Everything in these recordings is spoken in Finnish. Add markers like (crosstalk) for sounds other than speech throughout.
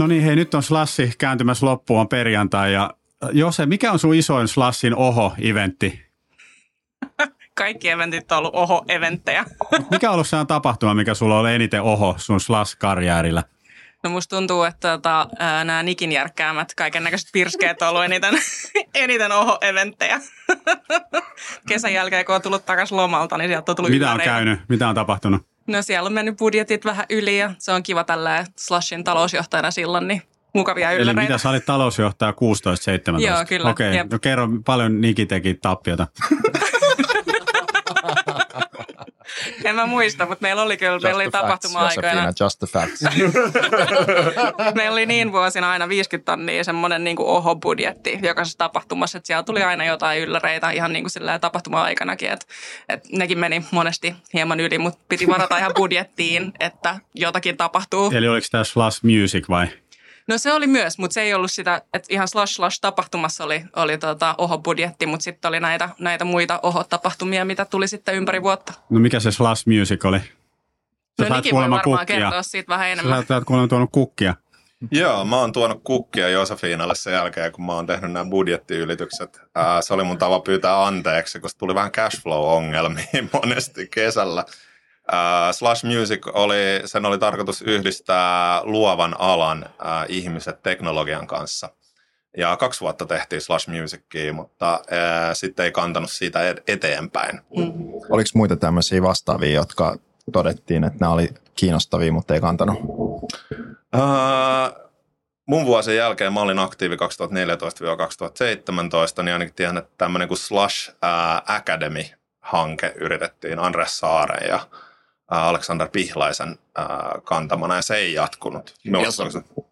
No niin, hei, nyt on Slassi kääntymässä loppuun, on perjantai. Ja Jose, mikä on sun isoin Slassin oho-eventti? (laughs) Kaikki eventit on ollut oho-eventtejä. Mikä on ollut sehän tapahtuma, mikä sulla on eniten oho sun Slash-karjäärillä? No musta tuntuu, että tota, nämä Nikin järkkäämät kaiken näköiset pirskeet on ollut eniten, (laughs) eniten oho-eventtejä. (laughs) Kesän jälkeen, kun on tullut takaisin lomalta, niin sieltä on tullut Mitä on käynyt? Mitä on tapahtunut? No siellä on mennyt budjetit vähän yli ja se on kiva tällä Slashin talousjohtajana silloin, niin mukavia ylläreitä. Eli mitä sä olit talousjohtaja 16-17? Joo, kyllä. Okei, okay. no kerro paljon Niki teki tappiota. (laughs) (laughs) en mä muista, mutta meillä oli kyllä, just meillä oli tapahtuma-aikoina. Just the facts. (laughs) meillä oli niin vuosina aina 50 tonnia semmoinen niin oho-budjetti jokaisessa tapahtumassa, että siellä tuli aina jotain ylläreitä ihan niin kuin tapahtuma-aikanakin, että, että nekin meni monesti hieman yli, mutta piti varata ihan budjettiin, että jotakin tapahtuu. Eli oliko tämä Slash Music vai? No se oli myös, mutta se ei ollut sitä, että ihan slash slash tapahtumassa oli, oli tota oho-budjetti, mutta sitten oli näitä, näitä muita oho-tapahtumia, mitä tuli sitten ympäri vuotta. No mikä se slash music oli? Sä no Niki voi varmaan kukkia. kertoa siitä vähän enemmän. Sä oot kuulemma tuonut kukkia. Joo, mä oon tuonut kukkia Josefiinalle sen jälkeen, kun mä oon tehnyt nämä budjettiylitykset. Ää, se oli mun tava pyytää anteeksi, koska tuli vähän cashflow-ongelmia (laughs) monesti kesällä. Uh, Slash Music oli, sen oli tarkoitus yhdistää luovan alan uh, ihmiset teknologian kanssa. Ja kaksi vuotta tehtiin Slash Musicia, mutta uh, sitten ei kantanut siitä eteenpäin. Mm. Oliko muita tämmöisiä vastaavia, jotka todettiin, että nämä oli kiinnostavia, mutta ei kantanut? Uh, mun vuosien jälkeen mä olin aktiivi 2014-2017, niin ainakin tiedän, että tämmöinen kuin Slash uh, Academy-hanke yritettiin Andres Saaren ja Alexander Pihlaisen kantamana ja se ei jatkunut. Jos, se,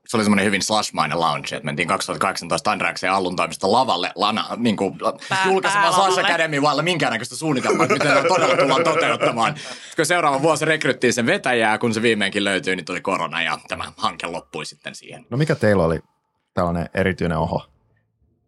se oli semmoinen hyvin slashmainen launch, että mentiin 2018 Andraksen Allun toimista lavalle lana, niin kuin, julkaisemaan Slash Academy vailla minkäännäköistä suunnitelmaa, että miten ne todella tullaan toteuttamaan. Kun seuraava vuosi rekryttiin sen vetäjää, kun se viimeinkin löytyi, niin tuli korona ja tämä hanke loppui sitten siihen. No mikä teillä oli tällainen erityinen oho?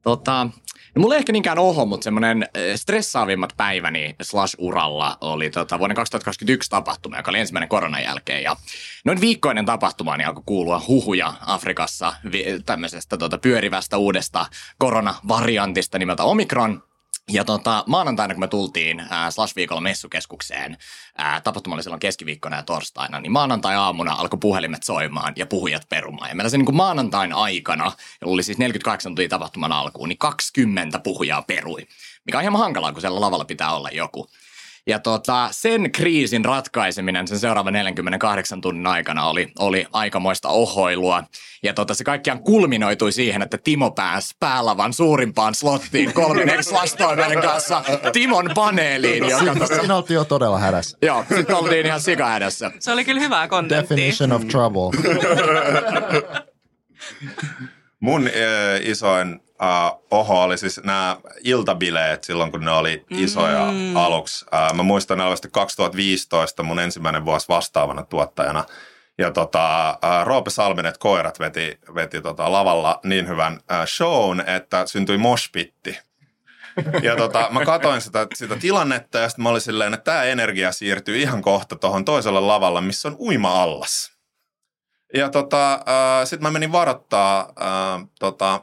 Tota, No mulla ei ehkä niinkään oho, mutta semmoinen stressaavimmat päiväni Slash-uralla oli tota, vuoden 2021 tapahtuma, joka oli ensimmäinen koronan jälkeen. Ja noin viikkoinen tapahtuma niin alkoi kuulua huhuja Afrikassa tämmöisestä tota, pyörivästä uudesta koronavariantista nimeltä Omikron. Ja tota, maanantaina, kun me tultiin ää, Slash-viikolla messukeskukseen, ää, tapahtuma oli silloin keskiviikkona ja torstaina, niin maanantai-aamuna alkoi puhelimet soimaan ja puhujat perumaan. Ja meillä se niin kuin maanantain aikana, jolla oli siis 48 tuntia tapahtuman alkuun, niin 20 puhujaa perui. Mikä on hieman hankalaa, kun siellä lavalla pitää olla joku. Ja tota, sen kriisin ratkaiseminen sen seuraavan 48 tunnin aikana oli, oli aikamoista ohoilua. Ja tota, se kaikkiaan kulminoitui siihen, että Timo pääsi päälavan suurimpaan slottiin (laughs) kolmen slastoiveiden kanssa Timon paneeliin. Joka tota... Siinä oltiin jo todella hädässä. Joo, sitten oltiin ihan sikahädässä. Se oli kyllä hyvää kontenttia. Definition of trouble. (laughs) Mun äh, isoin uh, oho oli siis nämä iltabileet silloin, kun ne oli isoja mm. aluksi. Uh, mä muistan ne 2015 mun ensimmäinen vuosi vastaavana tuottajana. Ja tota, uh, Roope Salminet koirat veti, veti tota lavalla niin hyvän uh, shown, että syntyi moshpitti. Ja tota, mä katsoin sitä, sitä tilannetta ja sitten mä olin silleen, että tämä energia siirtyy ihan kohta tuohon toiselle lavalle, missä on uima-allas. Ja tota, äh, sitten mä menin varoittaa äh, tota,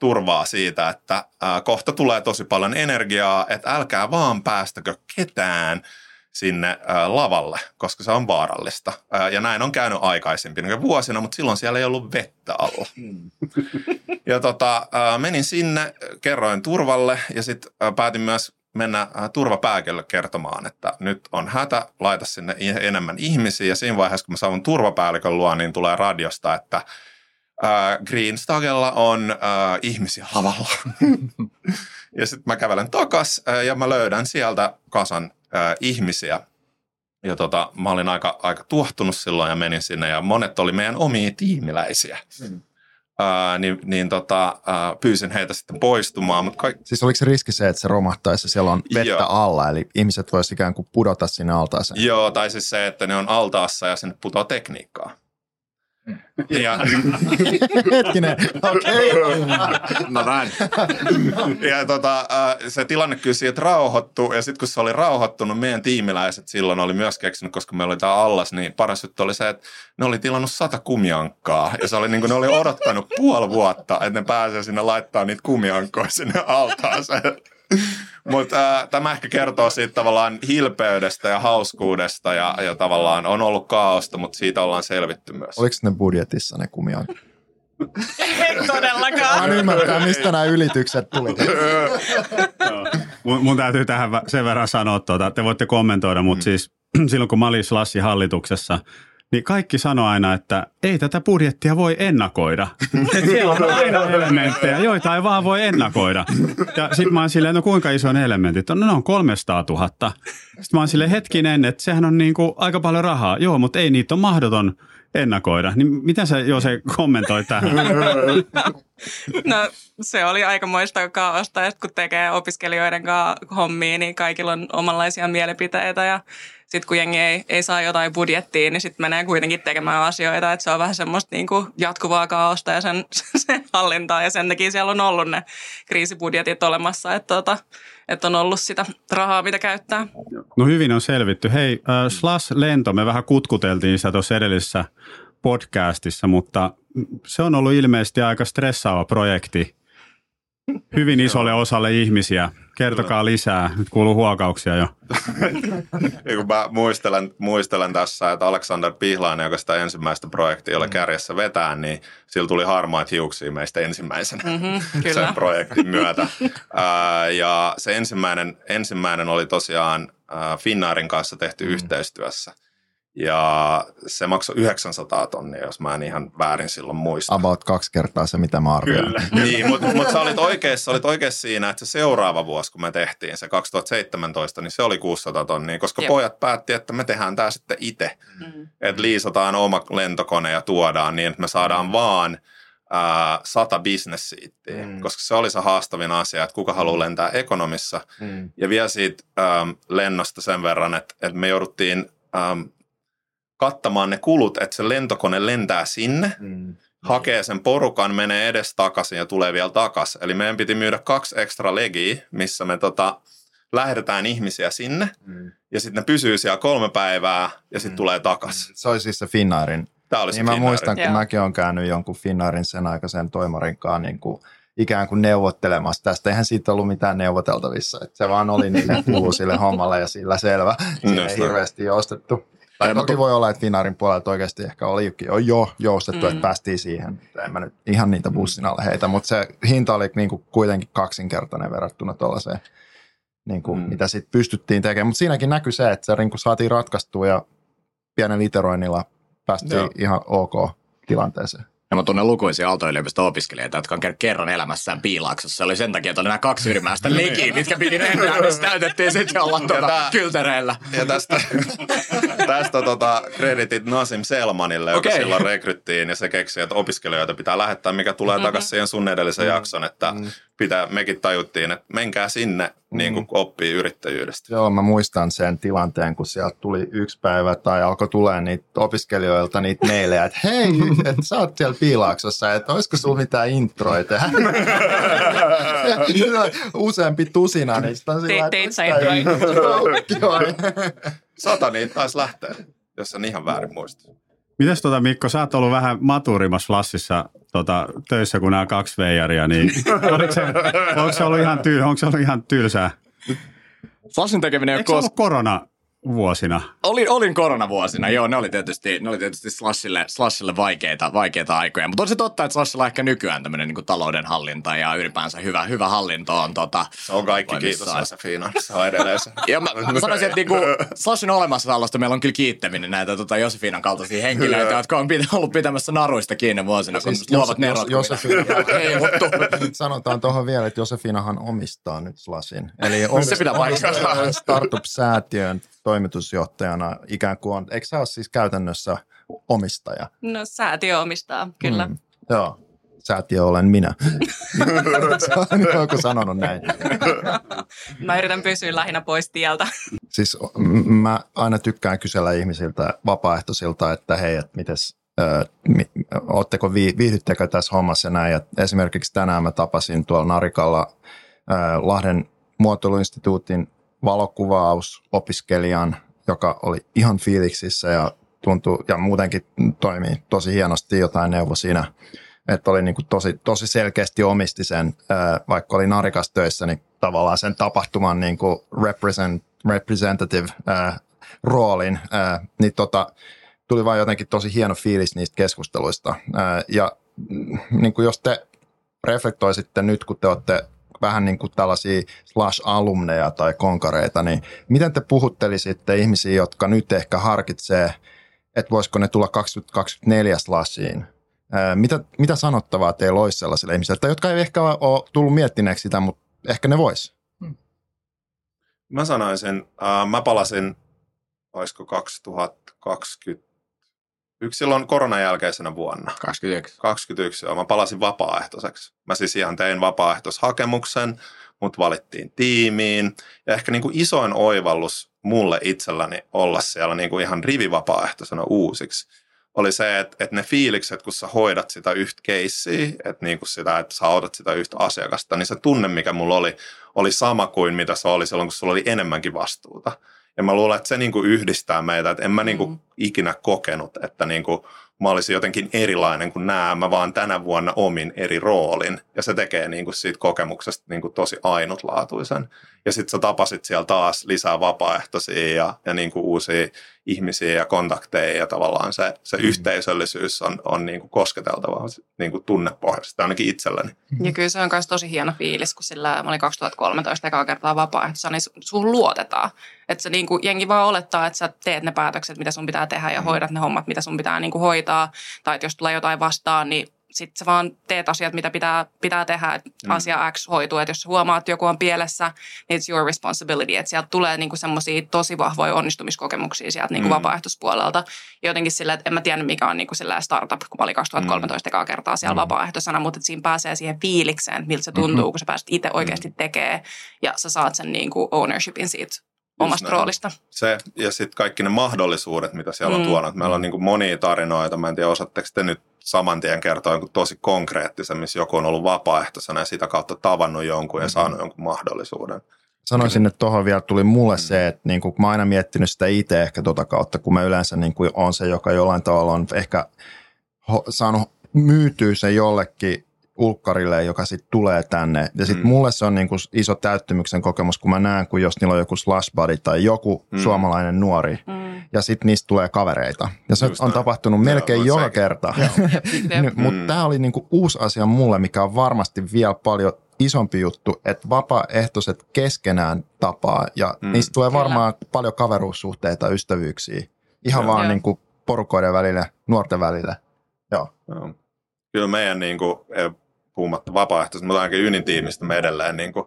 turvaa siitä, että äh, kohta tulee tosi paljon energiaa, että älkää vaan päästäkö ketään sinne äh, lavalle, koska se on vaarallista. Äh, ja näin on käynyt aikaisempina vuosina, mutta silloin siellä ei ollut vettä alla. Hmm. ja tota, äh, menin sinne, kerroin turvalle ja sitten äh, päätin myös mennä äh, turvapääkölle kertomaan, että nyt on hätä, laita sinne enemmän ihmisiä. Ja siinä vaiheessa, kun mä saavun turvapäällikön luo, niin tulee radiosta, että äh, Greenstagella on äh, ihmisiä lavalla. (laughs) ja sitten mä kävelen takas äh, ja mä löydän sieltä kasan äh, ihmisiä. Ja tota, mä olin aika, aika tuohtunut silloin ja menin sinne ja monet oli meidän omia tiimiläisiä. Mm ää, niin, niin tota, ää, pyysin heitä sitten poistumaan. Mutta kaik... Siis oliko se riski se, että se romahtaisi siellä on vettä Joo. alla, eli ihmiset voisivat ikään kuin pudota sinne altaaseen? Joo, tai siis se, että ne on altaassa ja sinne putoaa tekniikkaa. Ja, Hetkinen, okei. Mä vähän. ja tota, äh, se tilanne kyllä siitä rauhoittui, ja sitten kun se oli rauhoittunut, meidän tiimiläiset silloin oli myös keksinyt, koska meillä oli tämä allas, niin paras juttu oli se, että ne oli tilannut sata kumiankkaa, ja se oli niin kuin ne oli odottanut puoli vuotta, että ne pääsee sinne laittaa niitä kumiankkoja sinne altaaseen. Mutta äh, tämä ehkä kertoo siitä tavallaan hilpeydestä ja hauskuudesta ja, ja tavallaan on ollut kaaosta, mutta siitä ollaan selvitty myös. Oliko ne budjetissa ne kumian? Ei todellakaan. Mä ymmärtää, mistä nämä ylitykset tuli. (laughs) Mun, mun täytyy tähän sen verran sanoa, tuota, te voitte kommentoida, mutta mm. siis (clears throat) silloin kun mä olin Slassin hallituksessa, niin kaikki sanoi aina, että ei tätä budjettia voi ennakoida. (laughs) Siellä on aina elementtejä, joita ei vaan voi ennakoida. Ja sitten mä oon silleen, no kuinka iso ne elementit on? No ne on 300 000. Sitten mä oon silleen hetkinen, että sehän on niinku aika paljon rahaa. Joo, mutta ei niitä ole mahdoton ennakoida. Niin miten sä jo se kommentoi tähän? (laughs) No se oli aikamoista kaaosta, että kun tekee opiskelijoiden kanssa hommia, niin kaikilla on omanlaisia mielipiteitä ja sitten kun jengi ei, ei saa jotain budjettia, niin sitten menee kuitenkin tekemään asioita, että se on vähän semmoista niin kuin jatkuvaa kaaosta ja sen, (laughs) sen hallintaa ja sen takia siellä on ollut ne kriisibudjetit olemassa, että, tota, että on ollut sitä rahaa, mitä käyttää. No hyvin on selvitty. Hei, äh, Slash-lento, me vähän kutkuteltiin sitä tuossa edellisessä podcastissa, mutta se on ollut ilmeisesti aika stressaava projekti hyvin isolle osalle ihmisiä. Kertokaa lisää. Nyt kuuluu huokauksia jo. (laughs) Kun mä muistelen, muistelen tässä, että Alexander Pihlainen, joka sitä ensimmäistä projektia oli kärjessä vetää, niin sillä tuli harmaat hiuksia meistä ensimmäisenä (laughs) Mm, kyllä. sen projektin myötä. (laughs) Ää, ja se ensimmäinen, ensimmäinen oli tosiaan Finnairin kanssa tehty yhteistyössä. Ja se maksoi 900 tonnia, jos mä en ihan väärin silloin muista. About kaksi kertaa se, mitä mä arvioin. (laughs) niin, mutta mut sä olit oikeassa, olit oikeassa siinä, että se seuraava vuosi, kun me tehtiin se 2017, niin se oli 600 tonnia, koska Jep. pojat päätti, että me tehdään tämä sitten itse. Mm. Että liisataan oma lentokone ja tuodaan niin, että me saadaan vaan ää, sata business-siittiä, mm. koska se oli se haastavin asia, että kuka haluaa lentää ekonomissa. Mm. Ja vielä siitä äm, lennosta sen verran, että, että me jouduttiin äm, kattamaan ne kulut, että se lentokone lentää sinne, mm. hakee sen porukan, menee edes takaisin ja tulee vielä takaisin. Eli meidän piti myydä kaksi ekstra legiä, missä me tota, lähdetään ihmisiä sinne, mm. ja sitten ne pysyy siellä kolme päivää, ja sitten mm. tulee takaisin. Se oli siis se Finnairin. Tämä oli se Niin mä Finnairin. muistan, kun Joo. mäkin olen käynyt jonkun Finnairin sen aikaisen toimarin kanssa niin kuin ikään kuin neuvottelemassa tästä. Eihän siitä ollut mitään neuvoteltavissa. Että se vaan oli niille (laughs) kuulu sille hommalle ja sillä selvä. Siinä ei Just näin. hirveästi joustettu. Tai toki voi olla, että Finnairin puolelta oikeasti ehkä oli jo, jo joustettu, mm. että päästiin siihen. En mä nyt ihan niitä bussin alle heitä, mutta se hinta oli niin kuin kuitenkin kaksinkertainen verrattuna tuollaiseen, niin kuin, mm. mitä sitten pystyttiin tekemään. Mutta siinäkin näkyy se, että se kuin saatiin ratkaistua ja pienen iteroinnilla päästiin Joo. ihan ok tilanteeseen. Ja mä tunnen lukuisia Aalto-yliopiston opiskelijoita, jotka on käynyt kerran elämässään piilaaksossa. Se oli sen takia, että oli nämä kaksi ylimääräistä legiä, mitkä piti lentää, missä täytettiin sitten olla tuota tää- kyltereillä. Ja tästä, (laughs) tästä tota, kreditit Nasim Selmanille, joka Okei. silloin rekryttiin ja se keksi, että opiskelijoita pitää lähettää, mikä tulee mm-hmm. takaisin siihen sun edellisen mm-hmm. jakson, että pitää, mekin tajuttiin, että menkää sinne niin kuin oppii yrittäjyydestä. Joo, mä muistan sen tilanteen, kun sieltä tuli yksi päivä tai alkoi tulee niitä opiskelijoilta niitä meille, että hei, (laughs) että sä oot siellä piilaaksossa, että olisiko sulla mitään introita? (laughs) (laughs) Useampi tusina niistä on sillä Te- että. Sata niitä taisi lähteä, jos en ihan väärin muista. Mites tota Mikko, sä oot ollut vähän maturimmassa Flashissa tota, töissä kuin nämä kaksi veijaria, niin (laughs) oliko se, onko se ollut ihan, tyy, onko se ollut ihan tylsää? Slashin tekeminen ei ole kos- korona vuosina? Olin, olin koronavuosina, joo, ne oli tietysti, ne oli tietysti Slashille, Slashille vaikeita, vaikeita aikoja. Mutta on se totta, että Slashilla ehkä nykyään tämmöinen niin talouden hallinta ja ylipäänsä hyvä, hyvä hallinto on tota, Se on kaikki kiitos. Se on edelleen se. Ja mä, mä sanoisin, että niinku, Slashin olemassaolosta meillä on kyllä kiittäminen näitä tota, Josefinan kaltaisia henkilöitä, jotka on pitä, ollut pitämässä naruista kiinni vuosina, kun Siis luovat Jos- nerot. Jos- Josefina- (laughs) Heiluttu. (laughs) Sanotaan tuohon vielä, että Josefinahan omistaa nyt Slasin. Eli Se pitää paikkansa. Startup-säätiön toimitusjohtajana ikään kuin on, eikö sä ole siis käytännössä omistaja? No säätiö omistaa, kyllä. Mm, joo, säätiö olen minä. (laughs) Se on joku sanonut näin. (laughs) Mä yritän pysyä lähinnä pois tieltä. (laughs) Siis m- mä aina tykkään kysellä ihmisiltä, vapaaehtoisilta, että hei, että mites, ö, mi- ootteko vi, viihdyttekö tässä hommassa näin. Ja esimerkiksi tänään mä tapasin tuolla Narikalla ää, Lahden muotoiluinstituutin valokuvausopiskelijan, joka oli ihan fiiliksissä ja tuntui ja muutenkin toimii tosi hienosti jotain neuvo siinä, että oli niin kuin tosi, tosi selkeästi omisti sen, vaikka oli Narikas töissä, niin tavallaan sen tapahtuman niin kuin represent, representative roolin, niin tota, tuli vaan jotenkin tosi hieno fiilis niistä keskusteluista. Ja mm, niin kuin jos te reflektoisitte nyt, kun te olette vähän niin kuin tällaisia slash-alumneja tai konkareita, niin miten te puhuttelisitte ihmisiä, jotka nyt ehkä harkitsee, että voisiko ne tulla 2024 slashiin? Mitä, mitä sanottavaa teillä olisi sellaisille ihmisille, jotka ei ehkä ole tullut miettineeksi sitä, mutta ehkä ne vois? Hmm. Mä sanoisin, äh, mä palasin, olisiko 2020 Yksi silloin koronan jälkeisenä vuonna. 21. 21, joo. Mä palasin vapaaehtoiseksi. Mä siis ihan tein vapaaehtoishakemuksen, mut valittiin tiimiin. Ja ehkä niin kuin isoin oivallus mulle itselläni olla siellä niin kuin ihan rivivapaaehtoisena uusiksi oli se, että, että ne fiilikset, kun sä hoidat sitä yhtä keissiä, että, niin kuin sitä, että sä autat sitä yhtä asiakasta, niin se tunne, mikä mulla oli, oli sama kuin mitä se oli silloin, kun sulla oli enemmänkin vastuuta. Ja mä luulen, että se niin kuin yhdistää meitä, että en mä niin kuin mm. ikinä kokenut, että niin kuin mä olisin jotenkin erilainen kuin nämä. Mä vaan tänä vuonna omin eri roolin. Ja se tekee niin kuin siitä kokemuksesta niin kuin tosi ainutlaatuisen. Ja sitten sä tapasit siellä taas lisää vapaaehtoisia ja, ja niin kuin uusia ihmisiä ja kontakteja. Ja tavallaan se, se mm. yhteisöllisyys on, on niin kuin kosketeltava niin kuin tunnepohjaisesti, ainakin itselläni. Ja kyllä se on myös tosi hieno fiilis, kun sillä mä olin 2013 ekaa kertaa vapaaehtoisessa, niin sun luotetaan. Että se niin kuin, jengi vaan olettaa, että sä teet ne päätökset, mitä sun pitää tehdä ja mm. hoidat ne hommat, mitä sun pitää niin kuin hoitaa. Tai että jos tulee jotain vastaan, niin sitten sä vaan teet asiat, mitä pitää, pitää tehdä, että mm. asia X hoituu. Että jos huomaat, että joku on pielessä, niin it's your responsibility. Että sieltä tulee niinku semmoisia tosi vahvoja onnistumiskokemuksia sieltä niinku mm. vapaaehtoispuolelta. Jotenkin sillä, että en mä tiedä, mikä on niinku startup, kun mä olin 2013 mm. kertaa siellä mm. vapaaehtoisena, mutta että siinä pääsee siihen fiilikseen, että miltä se tuntuu, mm-hmm. kun sä pääset itse oikeasti mm. tekemään ja sä saat sen niinku ownershipin siitä omasta näin. roolista. Se ja sitten kaikki ne mahdollisuudet, mitä siellä mm. on tuonut. Meillä on niin kuin monia tarinoita, mä en tiedä osaatteko te nyt saman tien kertoa jonkun tosi konkreettisen, missä joku on ollut vapaaehtoisena ja sitä kautta tavannut jonkun ja mm. saanut jonkun mahdollisuuden. Sanoisin, että tuohon vielä tuli mulle mm. se, että niin kuin, mä oon aina miettinyt sitä itse ehkä tuota kautta, kun mä yleensä niin kuin on se, joka jollain tavalla on ehkä saanut myytyä se jollekin ulkkarille, joka sitten tulee tänne. Ja sitten mm. mulle se on niinku iso täyttymyksen kokemus, kun mä näen, kun jos niillä on joku slash buddy tai joku mm. suomalainen nuori, mm. ja sitten niistä tulee kavereita. Ja se Just on näin. tapahtunut Joo, melkein joka sekin. kerta. (laughs) Mutta mm. tämä oli niinku uusi asia mulle, mikä on varmasti vielä paljon isompi juttu, että vapaaehtoiset keskenään tapaa, ja mm. niistä tulee varmaan Kyllä. paljon kaveruussuhteita, ystävyyksiä. Ihan Joo. vaan niinku porukoiden välillä, nuorten välillä. Joo. Joo. Kyllä meidän niin kuin, puhumatta vapaaehtoisesti, mutta ainakin Ynin tiimistä me edelleen niin kuin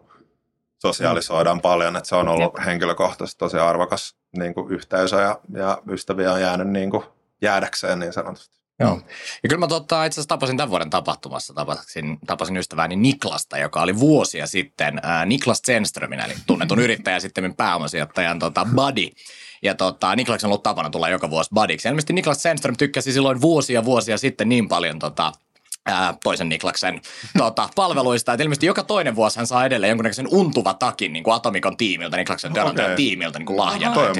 sosiaalisoidaan paljon, että se on ollut Jep. henkilökohtaisesti tosi arvokas niin kuin yhteisö ja, ja ystäviä on jäänyt niin kuin jäädäkseen niin sanotusti. Joo. Ja kyllä mä totta, itse asiassa tapasin tämän vuoden tapahtumassa, tapasin, tapasin ystävääni Niklasta, joka oli vuosia sitten äh, Niklas Zenströmin, eli tunnetun yrittäjä sitten pääomasijoittajan tota, buddy. Ja tota, Niklas on ollut tapana tulla joka vuosi budiksi. ilmeisesti Niklas Zenström tykkäsi silloin vuosia vuosia sitten niin paljon tota, ää, toisen Niklaksen tota, palveluista. Että ilmeisesti joka toinen vuosi hän saa edelleen jonkunnäköisen untuva takin niin kuin Atomikon tiimiltä, Niklaksen työnantajan okay. tiimiltä niin kuin lahjana. Toi on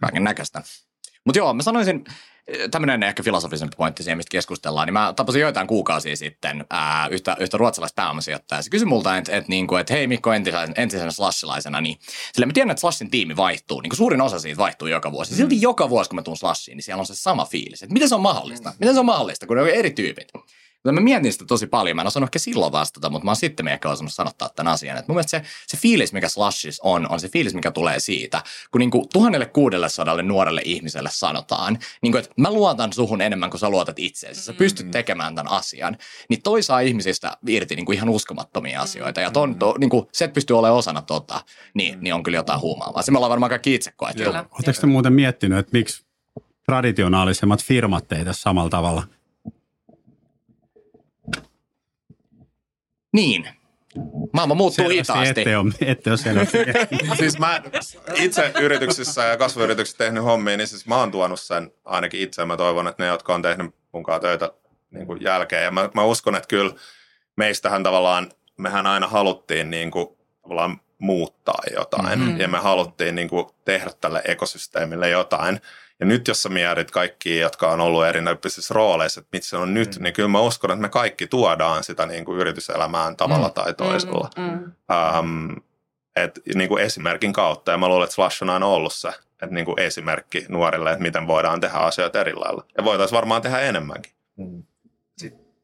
Kaiken näköistä. Mutta joo, mä sanoisin, tämmöinen ehkä filosofisempi pointti siihen, mistä keskustellaan, niin mä tapasin joitain kuukausia sitten ää, yhtä, yhtä ruotsalaista pääomasijoittajaa. Se kysyi multa, että et, niinku, et, hei Mikko entisenä, entisenä slashilaisena, niin sillä mä tiedän, että slashin tiimi vaihtuu, niin kuin suurin osa siitä vaihtuu joka vuosi. Silti mm. joka vuosi, kun mä tuun slashiin, niin siellä on se sama fiilis. Että miten se on mahdollista? Mm. Miten se on mahdollista, kun ne on eri tyypit? Mutta mä mietin sitä tosi paljon. Mä en osannut ehkä silloin vastata, mutta mä oon sitten ehkä osannut sanottaa tämän asian. Et mun mielestä se, se fiilis, mikä Slashis on, on se fiilis, mikä tulee siitä, kun niinku tuhannelle kuudelle sadalle nuorelle ihmiselle sanotaan, niinku, että mä luotan suhun enemmän kuin sä luotat itseesi. Sä pystyt mm. tekemään tämän asian. Niin toi saa ihmisistä irti niinku ihan uskomattomia asioita. Ja ton, to, niinku, se, että pystyy olemaan osana tota, niin, niin on kyllä jotain huumaavaa. Se me ollaan varmaan kaikki itse koettu. Oletteko te muuten miettinyt, että miksi traditionaalisemmat firmat teitä samalla tavalla – Niin. Maailma muuttuu Selvästi hitaasti. Ette ole, ette ole siis mä itse yrityksissä ja kasvuyrityksissä tehnyt hommia, niin siis mä oon tuonut sen ainakin itse. Mä toivon, että ne, jotka on tehnyt munkaan töitä niin kuin jälkeen. Ja mä, mä uskon, että kyllä meistähän tavallaan, mehän aina haluttiin niin kuin, tavallaan muuttaa jotain mm-hmm. ja me haluttiin niin kuin, tehdä tälle ekosysteemille jotain. Ja nyt jos sä mietit kaikki, jotka on ollut erinäköisissä rooleissa, että mitä se on nyt, mm. niin kyllä mä uskon, että me kaikki tuodaan sitä niin kuin yrityselämään tavalla mm. tai toisella. Mm. Mm. Um, et, niin kuin esimerkin kautta. Ja mä luulen, että Slash on aina ollut se että niin kuin esimerkki nuorille, että miten voidaan tehdä asioita eri lailla. Ja voitaisiin varmaan tehdä enemmänkin. Mm.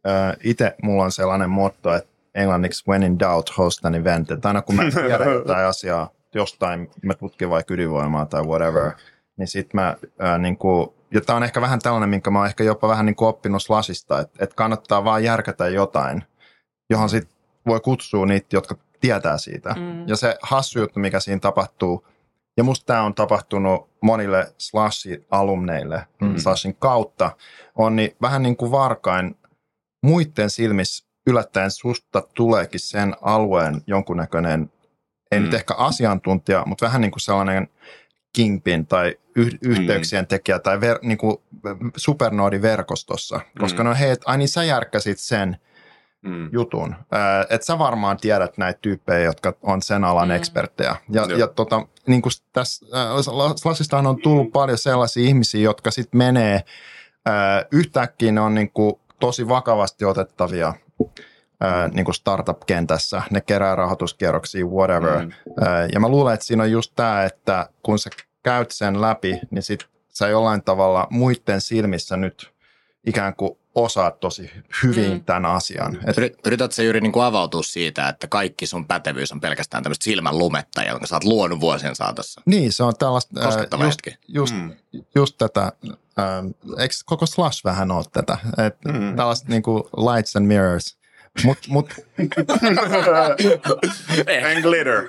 Äh, Itse mulla on sellainen motto, että englanniksi when in doubt host an event. Että aina kun mä (laughs) tiedän jotain asiaa jostain, mä tutkin vaikka ydinvoimaa tai whatever, niin sit mä ää, niin kuin, ja tämä on ehkä vähän tällainen, minkä mä oon ehkä jopa vähän niin kuin oppinut Slasista, että, että kannattaa vaan järkätä jotain, johon sit voi kutsua niitä, jotka tietää siitä. Mm. Ja se hassu juttu, mikä siinä tapahtuu, ja musta tämä on tapahtunut monille Slashin-alumneille mm. Slashin kautta, on niin vähän niin kuin varkain muiden silmissä yllättäen susta tuleekin sen alueen jonkunnäköinen, ei mm. nyt ehkä asiantuntija, mutta vähän niin kuin sellainen kingpin tai yh- yhteyksien tekijä tai ver, niin kuin supernoodiverkostossa, koska mm. no hei, ai niin sä järkkäsit sen mm. jutun. Että sä varmaan tiedät näitä tyyppejä, jotka on sen alan mm. eksperttejä. Ja, ja tota, niin kuin tässä Slasistahan on tullut paljon sellaisia ihmisiä, jotka sitten menee, ää, yhtäkkiä ne on niin kuin tosi vakavasti otettavia ää, niin kuin startup-kentässä, ne kerää rahoituskierroksia, whatever. Mm. Ää, ja mä luulen, että siinä on just tämä, että kun sä käyt sen läpi, niin sit sä jollain tavalla muiden silmissä nyt ikään kuin osaat tosi hyvin mm. tämän asian. Et... Yritätkö juuri niin kuin avautua siitä, että kaikki sun pätevyys on pelkästään tämmöistä silmän lumetta, jonka sä oot luonut vuosien saatossa? Niin, se on tällaista... Koskettava just, just, mm. just tätä, ähm, eikö koko Slash vähän ole tätä? Et mm. Tällaista niin kuin lights and mirrors. Mut, mut. (laughs) and glitter.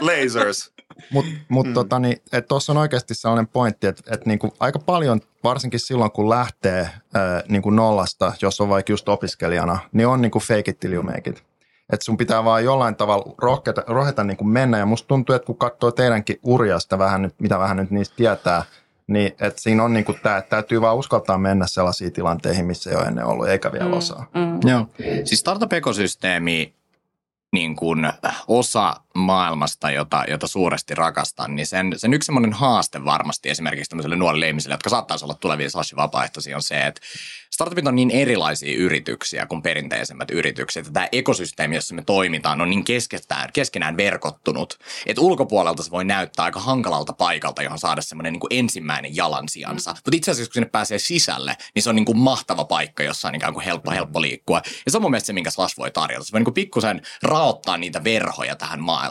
Lasers. Mutta mut mm. tota, niin, tuossa on oikeasti sellainen pointti, että et niinku aika paljon, varsinkin silloin kun lähtee ää, niinku nollasta, jos on vaikka just opiskelijana, niin on niinku fake it till you make it. Että sun pitää vaan jollain tavalla rohketa, roheta niinku mennä. Ja musta tuntuu, että kun katsoo teidänkin urjasta vähän nyt, mitä vähän nyt niistä tietää, niin että siinä on niinku tämä, että täytyy vaan uskaltaa mennä sellaisiin tilanteihin, missä ei ole ennen ollut, eikä vielä mm, osaa. Mm. Joo. Siis startup-ekosysteemi niin kuin osa maailmasta, jota, jota suuresti rakastan, niin sen, sen yksi semmoinen haaste varmasti esimerkiksi tämmöiselle nuorille ihmisille, jotka saattaisi olla tulevia vapaaehtoisia, on se, että startupit on niin erilaisia yrityksiä kuin perinteisemmät yritykset. Tämä ekosysteemi, jossa me toimitaan, on niin keskenään, keskenään verkottunut, että ulkopuolelta se voi näyttää aika hankalalta paikalta, johon saada semmoinen niin kuin ensimmäinen jalansijansa. Mm. Mutta itse asiassa, kun sinne pääsee sisälle, niin se on niin kuin mahtava paikka, jossa on ikään kuin helppo, helppo liikkua. Ja se on mun mielestä se, minkä Slash voi tarjota. Se voi niin kuin pikkusen raottaa niitä verhoja tähän maailmaan.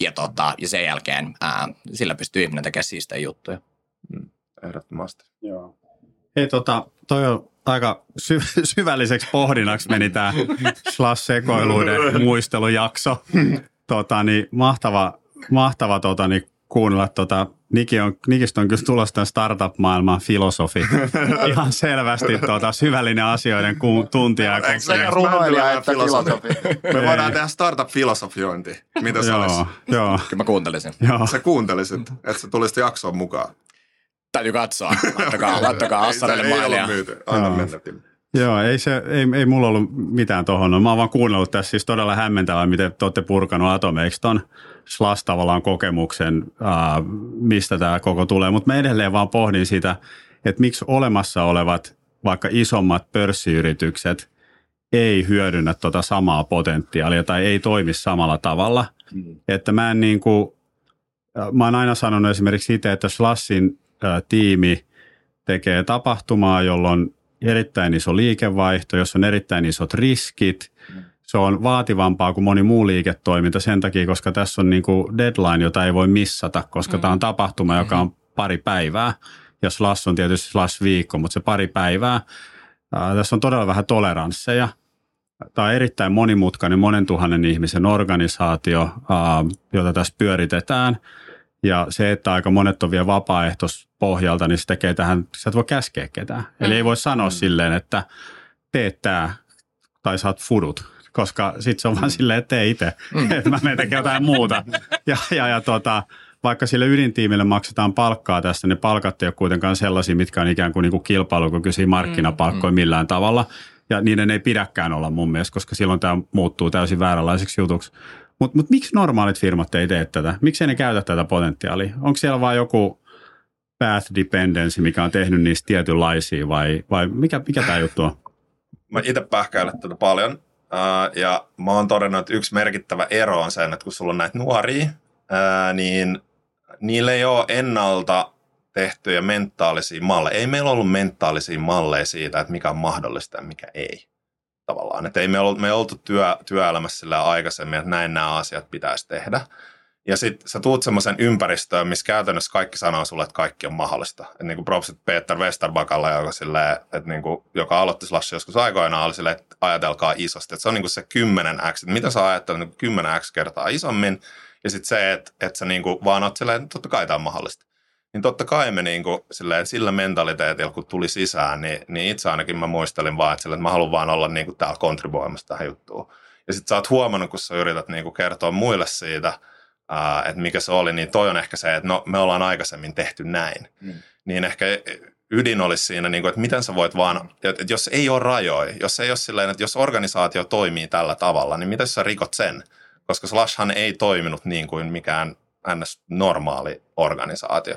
Ja, tota, ja sen jälkeen ää, sillä pystyy ihminen tekemään siistejä juttuja. Mm, ehdottomasti. Joo. Hei, tota, toi on aika sy- syvälliseksi pohdinnaksi meni tämä slash-sekoiluiden muistelujakso. (laughs) Tota, niin mahtava, mahtava tota, niin kuunnella tota, Niki on, Nikistä on kyllä tulossa startup-maailman filosofi. (laughs) Ihan selvästi tuota, syvällinen asioiden ku, tuntija. Eikö se runoilija että filosofi? Me voidaan tehdä startup-filosofiointi. Mitä se joo, olisi? Joo. Kyllä mä kuuntelisin. Joo. Sä kuuntelisit, että sä tulisit jaksoon mukaan. Täytyy katsoa. Laittakaa, laittakaa Assarelle mailia. Aina mennä. Joo, ei, se, ei, ei mulla ollut mitään tuohon. No, mä oon vaan kuunnellut tässä siis todella hämmentävää, miten te olette purkanut Atomeiksi ton Slash tavallaan kokemuksen, ää, mistä tämä koko tulee. Mutta mä edelleen vaan pohdin sitä, että miksi olemassa olevat vaikka isommat pörssiyritykset ei hyödynnä tuota samaa potentiaalia tai ei toimi samalla tavalla. Mm. Että mä en niin kuin, mä oon aina sanonut esimerkiksi itse, että Slashin ää, tiimi tekee tapahtumaa, jolloin erittäin iso liikevaihto, jos on erittäin isot riskit. Se on vaativampaa kuin moni muu liiketoiminta sen takia, koska tässä on niin kuin deadline, jota ei voi missata, koska mm. tämä on tapahtuma, joka on pari päivää. Ja slash on tietysti slash viikko, mutta se pari päivää. Ää, tässä on todella vähän toleransseja. Tämä on erittäin monimutkainen, monen tuhannen ihmisen organisaatio, ää, jota tässä pyöritetään – ja se, että aika monet on vielä vapaaehtoispohjalta, niin se tekee tähän, sä et voi käskeä ketään. Mm. Eli ei voi sanoa mm. silleen, että teet tämä tai saat fudut, koska sitten se on vaan mm. silleen, että tee itse, mm. että (laughs) mä menen tekemään jotain muuta. Ja, ja, ja tota, vaikka sille ydintiimille maksetaan palkkaa tässä, niin palkat ei ole kuitenkaan sellaisia, mitkä on ikään kuin, niin kuin kilpailukykyisiä markkinapalkkoja mm. millään tavalla. Ja niiden ei pidäkään olla mun mielestä, koska silloin tämä muuttuu täysin vääränlaiseksi jutuksi. Mutta mut miksi normaalit firmat ei tee tätä? Miksi ne käytä tätä potentiaalia? Onko siellä vain joku path dependency, mikä on tehnyt niistä tietynlaisia vai, vai mikä, mikä tämä juttu on? Mä itse pähkäilen tätä paljon ja mä oon todennut, että yksi merkittävä ero on sen, että kun sulla on näitä nuoria, niin niillä ei ole ennalta tehtyjä mentaalisia malleja. Ei meillä ollut mentaalisia malleja siitä, että mikä on mahdollista ja mikä ei tavallaan. Että ei me, ollut, me oltu työ, työelämässä sillä aikaisemmin, että näin nämä asiat pitäisi tehdä. Ja sitten sä tuut semmoisen ympäristöön, missä käytännössä kaikki sanoo sulle, että kaikki on mahdollista. Et niin kuin propsit Peter Westerbakalla, joka, silleen, että niin kuin, joka aloitti Slash joskus aikoinaan, oli silleen, että ajatelkaa isosti. Että se on niin kuin se 10x, että mitä sä ajattelet niin 10x kertaa isommin. Ja sitten se, että, että sä niin kuin vaan oot silleen, että totta kai tämä on mahdollista. Niin totta kai me niin kuin, silleen, sillä mentaliteetillä, kun tuli sisään, niin, niin itse ainakin mä muistelin vaan, että, silleen, että mä haluan vaan olla niin kuin täällä kontribuoimassa tähän juttuun. Ja sitten sä oot huomannut, kun sä yrität niin kuin kertoa muille siitä, uh, että mikä se oli, niin toi on ehkä se, että no me ollaan aikaisemmin tehty näin. Mm. Niin ehkä ydin olisi siinä, niin kuin, että miten sä voit vaan, että jos ei ole rajoja, jos ei ole silleen, että jos organisaatio toimii tällä tavalla, niin miten sä rikot sen? Koska Slashhan ei toiminut niin kuin mikään ns. normaali organisaatio.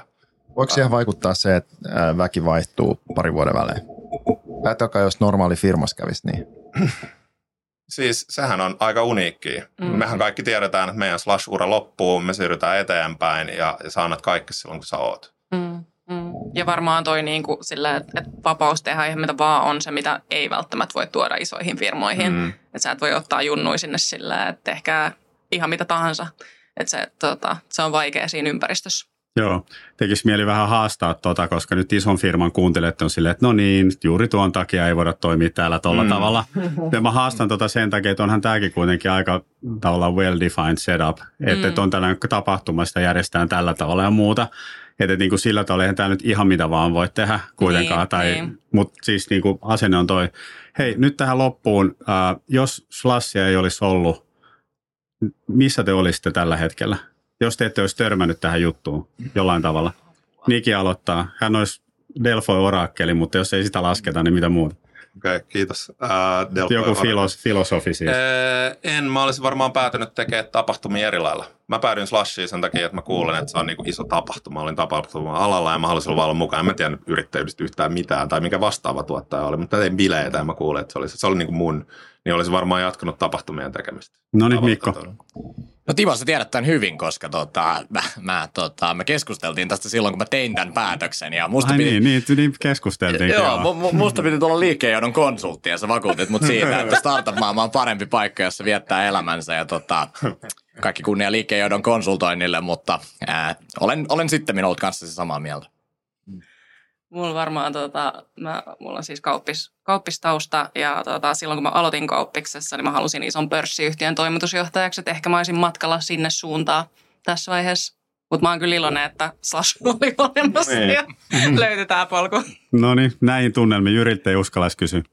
Voiko siihen vaikuttaa se, että väki vaihtuu pari vuoden välein? Ajatelkaa, jos normaali firmas kävisi niin. (laughs) Siis sehän on aika uniikki. Mm. Mehän kaikki tiedetään, että meidän slash-ura loppuu, me siirrytään eteenpäin ja, ja sä annat kaikki silloin, kun sä oot. Mm. Mm. Ja varmaan toi niin kuin sillä, että, että vapaus tehdä ihan mitä vaan on se, mitä ei välttämättä voi tuoda isoihin firmoihin. Mm. Että sä et voi ottaa junnui sinne sillä, että ehkä ihan mitä tahansa. Että se, tota, se on vaikea siinä ympäristössä. Joo, tekisi mieli vähän haastaa tuota, koska nyt ison firman kuuntelijat on silleen, että no niin, juuri tuon takia ei voida toimia täällä tuolla mm. tavalla. Ja mä haastan tuota sen takia, että onhan tämäkin kuitenkin aika tavallaan well-defined setup, että, mm. on tällainen tapahtuma, sitä järjestetään tällä tavalla ja muuta. Että niin kuin sillä tavalla eihän tämä nyt ihan mitä vaan voi tehdä kuitenkaan. Niin, tai, niin. Mutta siis niin kuin asenne on toi, hei nyt tähän loppuun, äh, jos Slashia ei olisi ollut, missä te olisitte tällä hetkellä? Jos te ette olisi törmännyt tähän juttuun jollain tavalla. Niki aloittaa. Hän olisi Delfoi orakkeli, mutta jos ei sitä lasketa, niin mitä muuta? Okei, okay, kiitos. Uh, Joku filos, filosofi siis. Uh, en, mä olisin varmaan päätynyt tekemään tapahtumia eri lailla. Mä päädyin Slashiin sen takia, että mä kuulen, että se on niinku iso tapahtuma. Olin tapahtuma-alalla ja mä haluaisin olla vaan mukaan. En mä tiedä yrittäjyydestä yhtään mitään tai mikä vastaava tuottaja oli, mutta tein bileitä ja mä kuulin, että se oli, se oli niinku mun, niin olisi varmaan jatkanut tapahtumien tekemistä. No niin, Mikko. No Timo, sä tiedät tämän hyvin, koska tota, mä, mä, tota, me keskusteltiin tästä silloin, kun mä tein tämän päätöksen. Ja musta Ai piti, niin, niin, niin keskusteltiin. Joo, joo. musta piti tulla liikkeenjohdon konsultti ja sä vakuutit mut siitä, että startup-maailma on parempi paikka, jossa viettää elämänsä. Ja tota, kaikki kunnia liikkeenjohdon konsultoinnille, mutta ää, olen, olen sitten ollut kanssa samaa mieltä. Mulla varmaan, tota, mä, mulla on siis kauppis, kauppistausta ja tota, silloin kun mä aloitin kauppiksessa, niin mä halusin ison pörssiyhtiön toimitusjohtajaksi, että ehkä mä olisin matkalla sinne suuntaan tässä vaiheessa. Mutta mä oon kyllä iloinen, että Slash (laughs) oli olemassa niin. ja (laughs) löytyi tää polku. No niin, näihin tunnelmiin Jyriltä ei uskallais kysyä. (laughs)